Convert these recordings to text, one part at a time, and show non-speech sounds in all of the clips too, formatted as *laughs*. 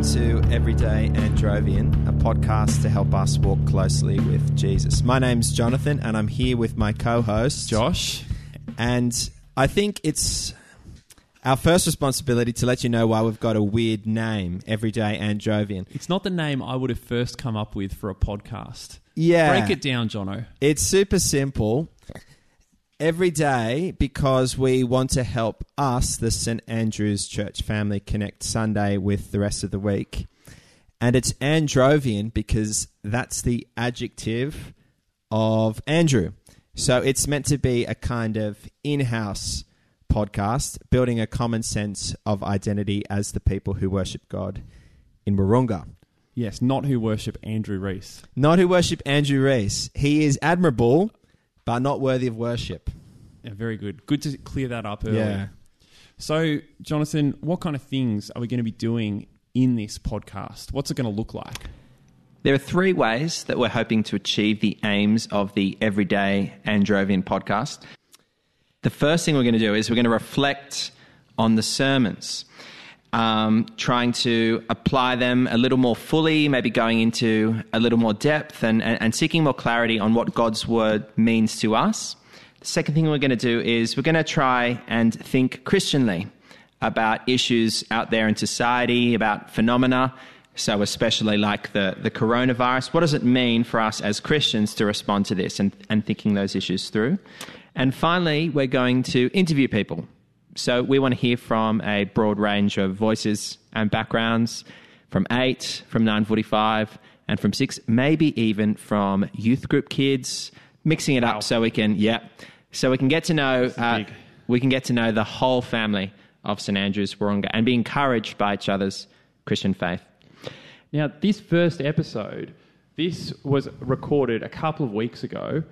Welcome to Everyday Androvian, a podcast to help us walk closely with Jesus. My name's Jonathan, and I'm here with my co host, Josh. And I think it's our first responsibility to let you know why we've got a weird name, Everyday Androvian. It's not the name I would have first come up with for a podcast. Yeah. Break it down, Jono. It's super simple. Every day, because we want to help us, the St. Andrew's Church family, connect Sunday with the rest of the week. And it's Androvian because that's the adjective of Andrew. So it's meant to be a kind of in house podcast, building a common sense of identity as the people who worship God in Wahroonga. Yes, not who worship Andrew Reese. Not who worship Andrew Reese. He is admirable, but not worthy of worship. Yeah, very good. Good to clear that up early. Yeah. So, Jonathan, what kind of things are we going to be doing in this podcast? What's it going to look like? There are three ways that we're hoping to achieve the aims of the Everyday Androvian podcast. The first thing we're going to do is we're going to reflect on the sermons, um, trying to apply them a little more fully, maybe going into a little more depth and, and, and seeking more clarity on what God's word means to us. The second thing we're going to do is we're going to try and think Christianly about issues out there in society, about phenomena. So, especially like the, the coronavirus, what does it mean for us as Christians to respond to this and, and thinking those issues through? And finally, we're going to interview people. So, we want to hear from a broad range of voices and backgrounds from 8, from 945, and from 6, maybe even from youth group kids, mixing it Wow. up so we can, yeah, so we can get to know, uh, we can get to know the whole family of St Andrew's Wahroonga and be encouraged by each other's Christian faith. Now, this first episode, this was recorded a couple of weeks ago.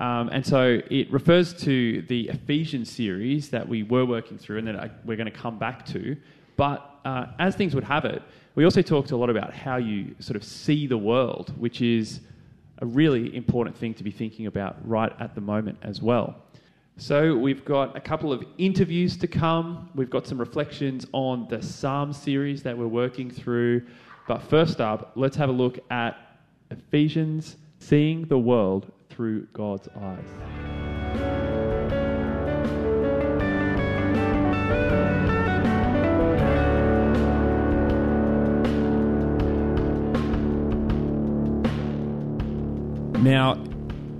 Um, and so it refers to the Ephesians series that we were working through and that I, we're going to come back to. But uh, as things would have it, we also talked a lot about how you sort of see the world, which is a really important thing to be thinking about right at the moment as well. So we've got a couple of interviews to come. We've got some reflections on the Psalm series that we're working through. But first up, let's have a look at Ephesians, seeing the world through God's eyes. Now,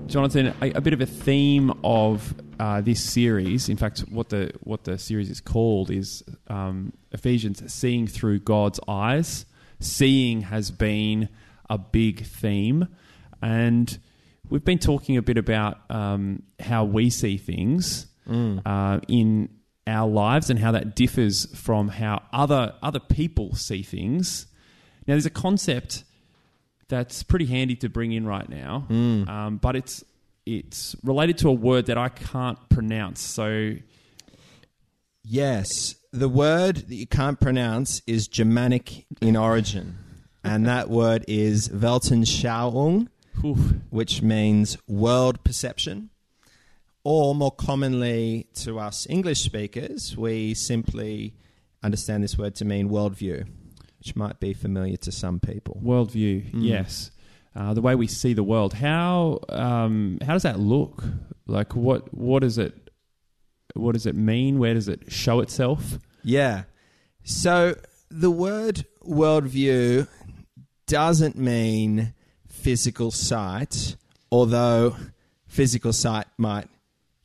Jonathan, a, a bit of a theme of uh, this series, in fact, what the what the series is called is um, Ephesians, seeing through God's eyes. Seeing has been a big theme, and we've been talking a bit about um, how we see things uh, in our lives and how that differs from how other other people see things. Now, there's a concept that's pretty handy to bring in right now, um, but it's it's related to a word that I can't pronounce. So Yes, the word that you can't pronounce is Germanic in origin, and that word is Weltanschauung, whew, which means world perception. Or more commonly to us English speakers, we simply understand this word to mean worldview, which might be familiar to some people. worldview, yes, uh, the way we see the world. How um, how does that look? Like what what does it what does it mean? Where does it show itself? Yeah. So the word worldview doesn't mean physical sight, although physical sight might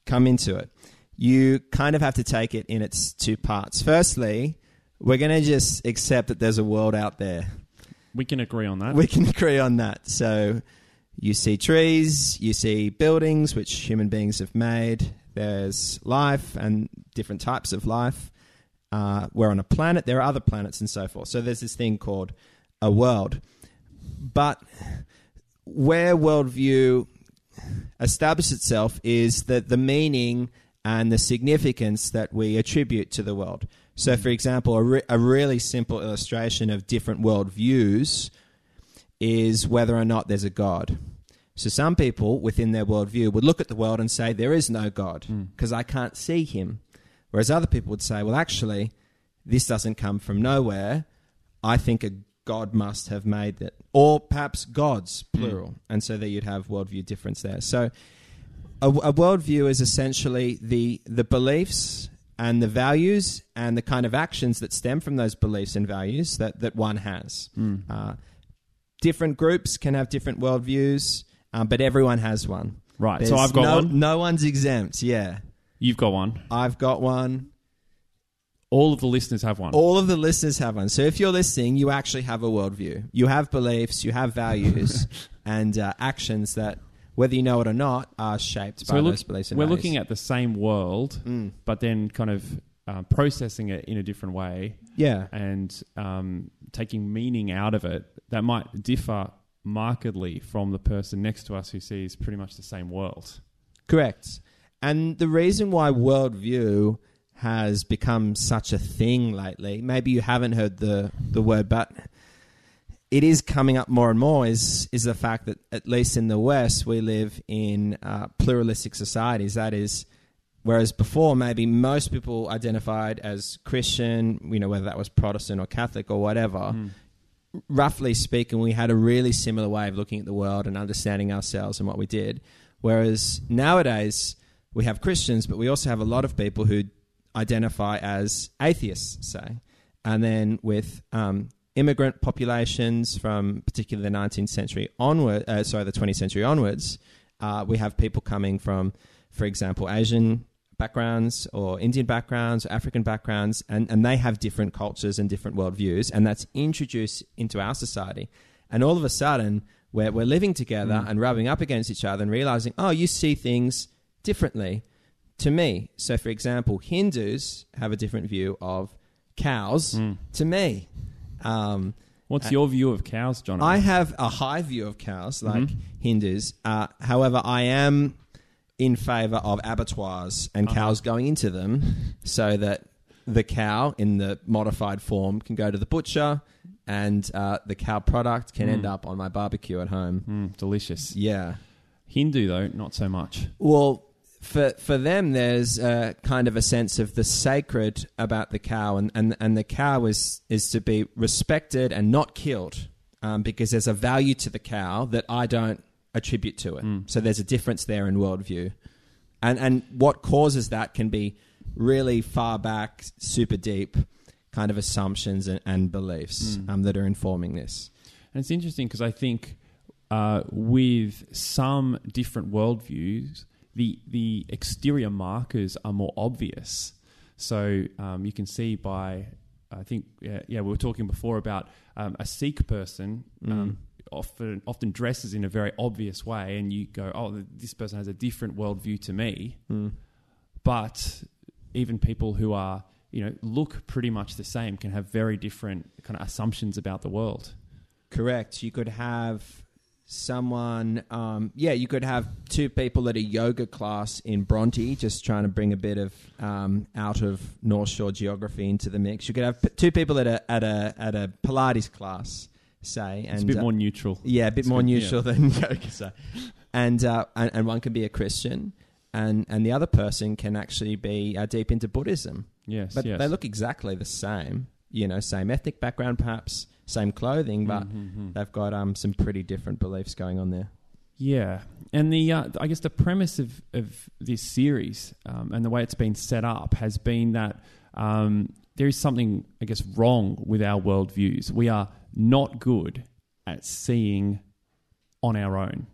come into it. You kind of have to take it in its two parts. Firstly, we're going to just accept that there's a world out there. We can agree on that. We can *laughs* agree on that. So you see trees, you see buildings which human beings have made. There's life and different types of life. Uh, we're on a planet. There are other planets and so forth. So there's this thing called a world. But where worldview establishes itself is that the meaning and the significance that we attribute to the world. So, for example, a, re- a really simple illustration of different worldviews is whether or not there's a God. So, some people within their worldview would look at the world and say, There is no God hmm. because I can't see him. Whereas other people would say, Well, actually, this doesn't come from nowhere. I think a God must have made that, or perhaps gods plural, and so that you'd have worldview difference there. So, a, a worldview is essentially the the beliefs and the values and the kind of actions that stem from those beliefs and values that that one has. Uh, different groups can have different worldviews, um, but everyone has one. Right. so I've got no, one. No one's exempt. Yeah, You've got one. I've got one. All of the listeners have one. All of the listeners have one. So if you're listening, you actually have a worldview. You have beliefs, you have values, *laughs* and uh, actions that, whether you know it or not, are shaped so by look- those beliefs and we're values. looking at the same world, Mm. but then kind of uh, processing it in a different way Yeah. and um, taking meaning out of it that might differ markedly from the person next to us who sees pretty much the same world. Correct. And the reason why worldview has become such a thing lately, maybe you haven't heard the, the word, but it is coming up more and more, is, is the fact that, at least in the West, we live in uh, pluralistic societies. That is, whereas before, maybe most people identified as Christian, you know, whether that was Protestant or Catholic or whatever, roughly speaking, we had a really similar way of looking at the world and understanding ourselves and what we did. Whereas nowadays, we have Christians, but we also have a lot of people who identify as atheists, say. And then with um, immigrant populations from particularly the 19th century onward, uh, sorry, the 20th century onwards, uh, we have people coming from, for example, Asian backgrounds or Indian backgrounds, or African backgrounds, and, and they have different cultures and different worldviews, and that's introduced into our society. And all of a sudden, we're, we're living together and rubbing up against each other and realizing, oh, you see things differently to me. So, for example, Hindus have a different view of cows to me. Um, What's your view of cows, John? I have a high view of cows, like Hindus. Uh, however, I am in favour of abattoirs and cows going into them so that the cow in the modified form can go to the butcher and uh, the cow product can end up on my barbecue at home. Mm, delicious. Yeah. Hindu, though, not so much. Well, for for them, there's a kind of a sense of the sacred about the cow, and, and, and the cow is is to be respected and not killed, um, because there's a value to the cow that I don't attribute to it. So there's a difference there in worldview, and and what causes that can be really far back, super deep kind of assumptions and, and beliefs um, that are informing this. And it's interesting because I think uh, with some different worldviews, the the exterior markers are more obvious. So um, you can see by, I think, yeah, yeah, we were talking before about um, a Sikh person. Um, Often, often dresses in a very obvious way, and you go, "Oh, this person has a different worldview to me." But even people who are, you know, look pretty much the same can have very different kind of assumptions about the world. Correct. You could have someone, um, yeah, you could have two people at a yoga class in Bronte, just trying to bring a bit of um, out of North Shore geography into the mix. You could have p- two people at a at a at a Pilates class, say, and It's a bit uh, more neutral. yeah, a bit It's more good, yeah. neutral than *laughs* yoga, say, and, uh, and and one can be a Christian. And, and the other person can actually be uh, deep into Buddhism. Yes, But yes. they look exactly the same. You know, same ethnic background, perhaps, same clothing, but Mm-hmm. they've got um, some pretty different beliefs going on there. Yeah, and the uh, I guess the premise of of this series um, and the way it's been set up has been that um, there is something I guess wrong with our worldviews. We are not good at seeing on our own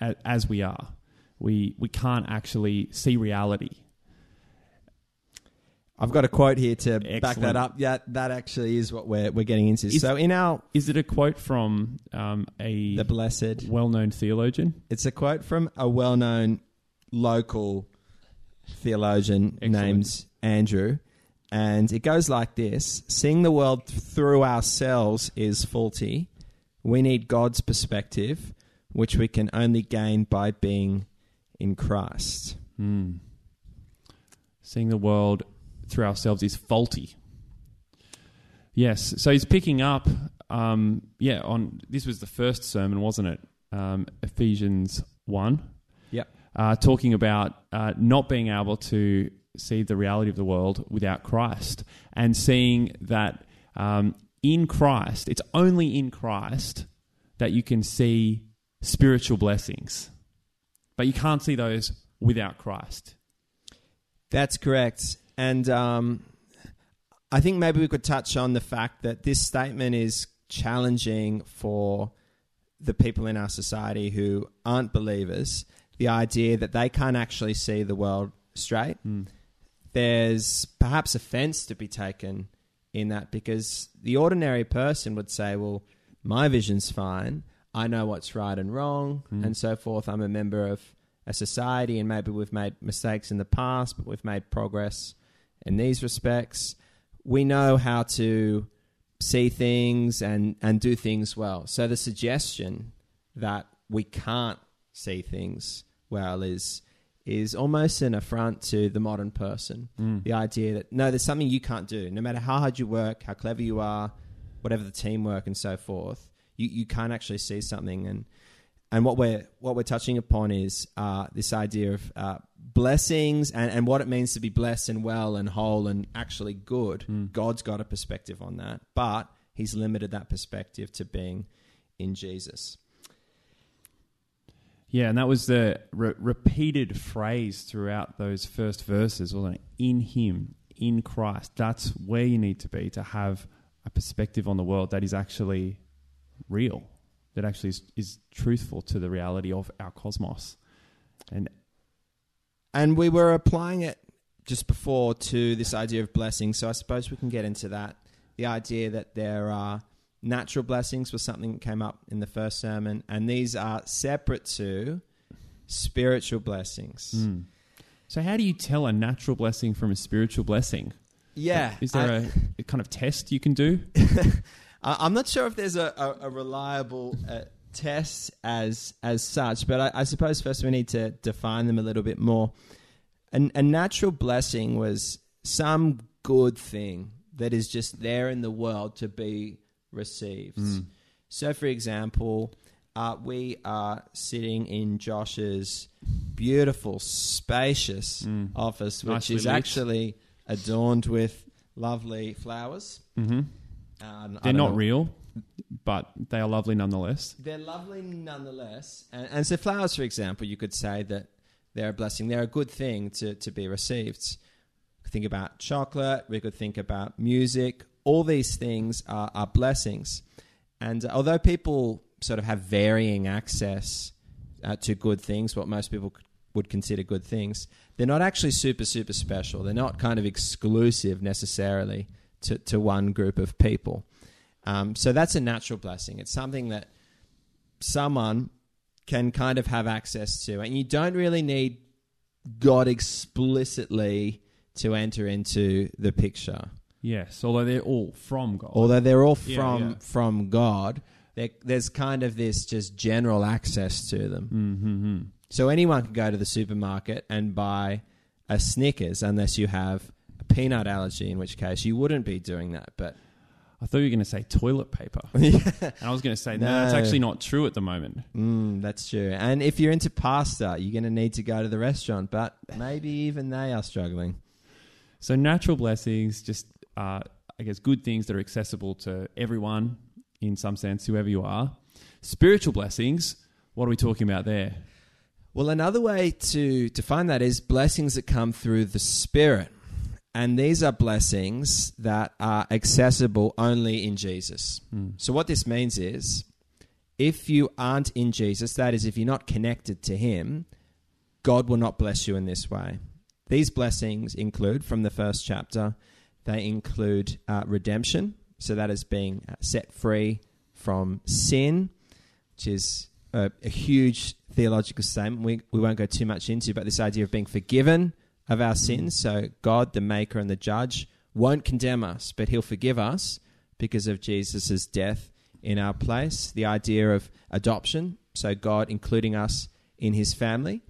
a- as we are. We we can't actually see reality. I've got a quote here to back that up. Yeah, that actually is what we're we're getting into. Is- so in our Is it a quote from um, a the blessed, well-known theologian? it's a quote from a well-known local theologian Excellent. named Andrew, and it goes like this: Seeing the world through ourselves is faulty. We need God's perspective, which we can only gain by being in Christ. Hmm. Seeing the world through ourselves is faulty. Yes, so he's picking up. Um, yeah, on this was the first sermon, wasn't it? Um, Ephesians one, Yeah, uh, talking about uh, not being able to see the reality of the world without Christ, and seeing that um, in Christ, it's only in Christ that you can see spiritual blessings. But you can't see those without Christ. That's correct. And um, I think maybe we could touch on the fact that this statement is challenging for the people in our society who aren't believers. The idea that they can't actually see the world straight. There's perhaps offense to be taken in that because the ordinary person would say, well, my vision's fine. I know what's right and wrong and so forth. I'm a member of a society and maybe we've made mistakes in the past, but we've made progress in these respects. We know how to see things and, and do things well. So the suggestion that we can't see things well is is almost an affront to the modern person. Mm. The idea that no, there's something you can't do. No matter how hard you work, how clever you are, whatever the teamwork and so forth, you, you can't actually see something. And and what we're what we're touching upon is uh, this idea of uh, blessings and, and what it means to be blessed and well and whole and actually good. God's got a perspective on that, but He's limited that perspective to being in Jesus. Yeah, and that was the re- repeated phrase throughout those first verses, wasn't it? In Him, in Christ. That's where you need to be to have a perspective on the world that is actually real, that actually is, is truthful to the reality of our cosmos. And And we were applying it just before to this idea of blessing. So I suppose we can get into that. The idea that there are natural blessings was something that came up in the first sermon, and these are separate to spiritual blessings. Hmm. so, how do you tell a natural blessing from a spiritual blessing? Yeah. Is there I- a a kind of test you can do? *laughs* I- I'm not sure if there's a, a, a reliable uh, test as as such, but I, I suppose first we need to define them a little bit more. An, a natural blessing was some good thing that is just there in the world to be received. So, for example, uh, we are sitting in Josh's beautiful, spacious office, which Nicely is lit. actually adorned with lovely flowers. Mm-hmm. Um, They're don't know. real, but they are lovely nonetheless. They're lovely nonetheless. And, and so, flowers, for example, you could say that they're a blessing. They're a good thing to, to be received. Think about chocolate. We could think about music. All these things are, are blessings. And uh, although people sort of have varying access uh, to good things, what most people would consider good things, they're not actually super, super special. They're not kind of exclusive necessarily to, to one group of people. Um, so that's a natural blessing. It's something that someone can kind of have access to, and you don't really need God explicitly to enter into the picture. Yes, although they're all from God. Although they're all from yeah. from God, there's kind of this just general access to them. mm-hmm. So anyone can go to the supermarket and buy a Snickers unless you have peanut allergy, in which case you wouldn't be doing that. But I thought you were going to say toilet paper. *laughs* And I was going to say, no, No. that's actually not true at the moment. Mm, that's true. And if you're into pasta, you're going to need to go to the restaurant. But maybe even they are struggling. So natural blessings, just uh, I guess good things that are accessible to everyone in some sense, whoever you are. Spiritual blessings, what are we talking about there? Well, another way to define that is blessings that come through the Spirit. And these are blessings that are accessible only in Jesus. So, what this means is if you aren't in Jesus, that is, if you're not connected to Him, God will not bless you in this way. These blessings include, from the first chapter, they include uh, redemption. So, that is being uh, set free from sin, which is a, a huge theological statement we, we won't go too much into, but this idea of being forgiven of our sins. So, God, the maker and the judge, won't condemn us, but he'll forgive us because of Jesus' death in our place. The idea of adoption, so God including us in his family,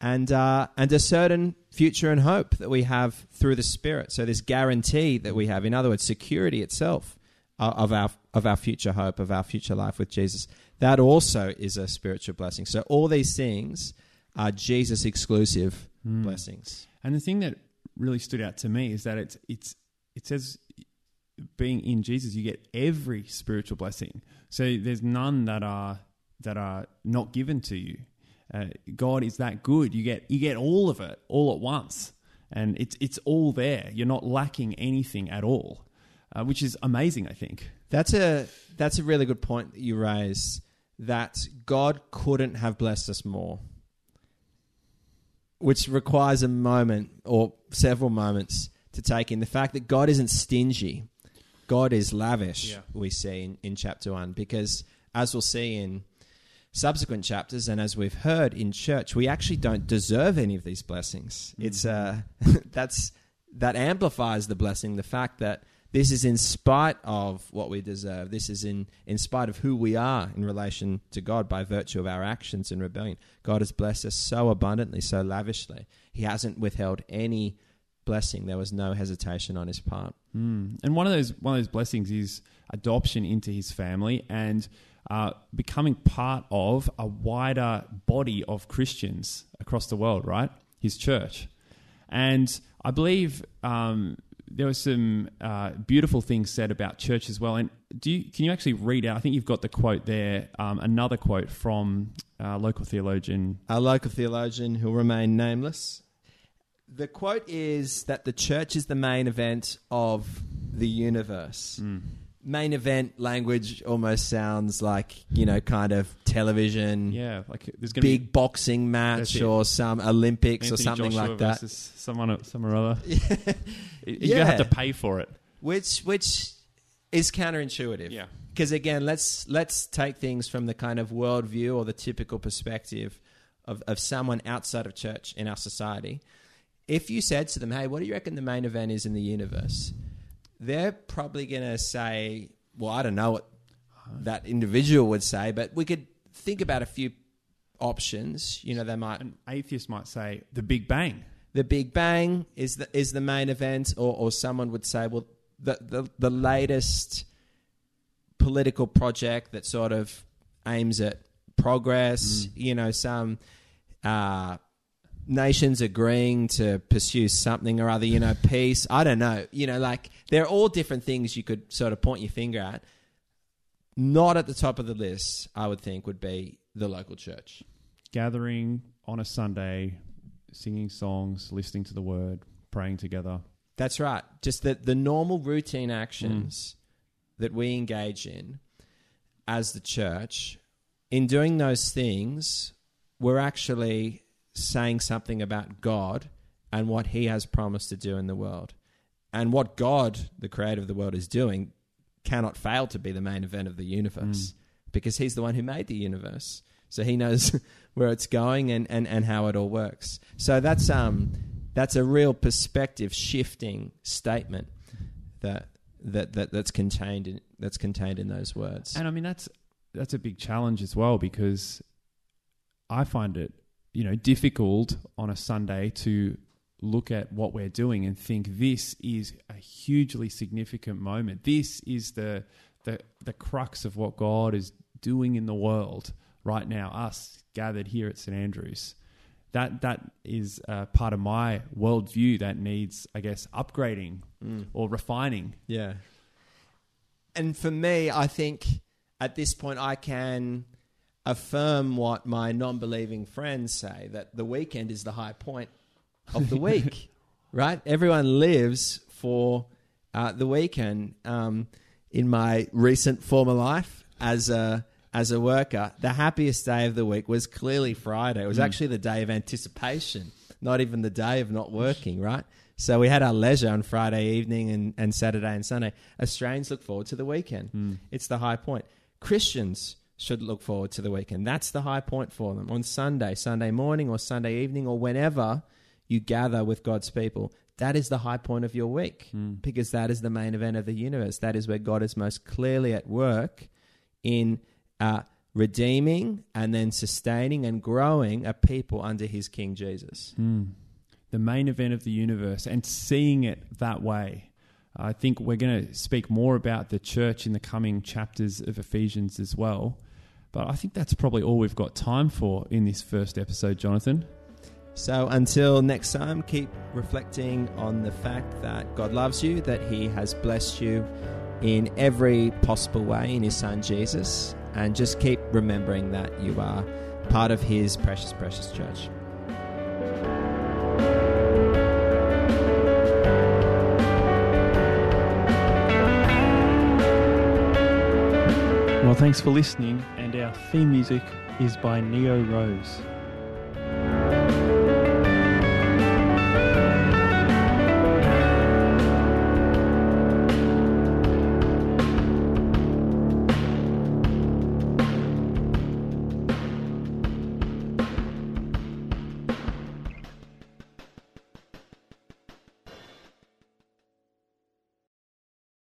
and, uh, and a certain future and hope that we have through the Spirit. So, this guarantee that we have, in other words, security itself uh, of our, of our future hope, of our future life with Jesus. That also is a spiritual blessing. So, all these things are Jesus exclusive blessings. And the thing that really stood out to me is that it's it's it says being in Jesus, you get every spiritual blessing. So there's none that are that are not given to you. Uh, God is that good. You get you get all of it all at once, and it's it's all there. You're not lacking anything at all, uh, which is amazing. I think. That's a that's a really good point that you raise. That God couldn't have blessed us more, which requires a moment or several moments to take in the fact that God isn't stingy. God is lavish. Yeah. We see in, in chapter one because, as we'll see in subsequent chapters, and as we've heard in church, we actually don't deserve any of these blessings. It's uh, *laughs* that's that amplifies the blessing. The fact that this is in spite of what we deserve. This is in in spite of who we are in relation to God by virtue of our actions in rebellion. God has blessed us so abundantly, so lavishly. He hasn't withheld any blessing. There was no hesitation on his part. Mm. And one of those one of those blessings is adoption into his family and uh, becoming part of a wider body of Christians across the world. Right, his church, and I believe um, there were some uh, beautiful things said about church as well. And do you, can you actually read out? I think you've got the quote there. Um, another quote from uh, local theologian. A local theologian who'll remain nameless. The quote is that the church is the main event of the universe. Main event language almost sounds like, you know, kind of television, Yeah, like there's going to be big boxing match it. or some Olympics or Anthony something Joshua like that. versus someone, some or other. *laughs* You're gonna have to pay for it. which which is counterintuitive. Yeah. Because again, let's let's take things from the kind of worldview or the typical perspective of, of someone outside of church in our society. If you said to them, "Hey, what do you reckon the main event is in the universe?" They're probably going to say, "Well, I don't know what that individual would say, but we could think about a few options." You know, they might An atheist might say the Big Bang. the Big Bang is the is the main event, or or someone would say, well, the the, the latest political project that sort of aims at progress. You know, some uh, nations agreeing to pursue something or other. You know, peace. I don't know. You know, like they're all different things you could sort of point your finger at. Not at the top of the list, I would think, would be the local church. Gathering on a Sunday, singing songs, listening to the word, praying together. That's right. Just the, the normal routine actions mm. that we engage in as the church, in doing those things, we're actually saying something about God and what He has promised to do in the world. And what God, the creator of the world, is doing cannot fail to be the main event of the universe because He's the one who made the universe. So He knows *laughs* where it's going and, and, and how it all works. So that's um that's a real perspective shifting statement that that, that that's contained in that's contained in those words. And I mean that's that's a big challenge as well because I find it, you know, difficult on a Sunday to look at what we're doing and think this is a hugely significant moment. This is the the the crux of what God is doing in the world right now. Us gathered here at St Andrews. That that is uh, part of my worldview that needs, I guess, upgrading or refining. Yeah. And for me, I think at this point I can affirm what my non believing friends say that the weekend is the high point of the week, *laughs* right? Everyone lives for uh, the weekend. Um, in my recent former life as a as a worker, the happiest day of the week was clearly Friday. It was actually the day of anticipation, not even the day of not working, right? So we had our leisure on Friday evening and, and Saturday and Sunday. Australians look forward to the weekend. It's the high point. Christians should look forward to the weekend. That's the high point for them. On Sunday, Sunday morning or Sunday evening or whenever you gather with God's people, that is the high point of your week because that is the main event of the universe. That is where God is most clearly at work in uh, redeeming and then sustaining and growing a people under his King Jesus. the main event of the universe and seeing it that way. I think we're going to speak more about the church in the coming chapters of Ephesians as well. But I think that's probably all we've got time for in this first episode, Jonathan. So until next time, keep reflecting on the fact that God loves you, that He has blessed you in every possible way in His Son Jesus, and just keep remembering that you are part of His precious, precious church. Well, thanks for listening, and our theme music is by Neo Rose.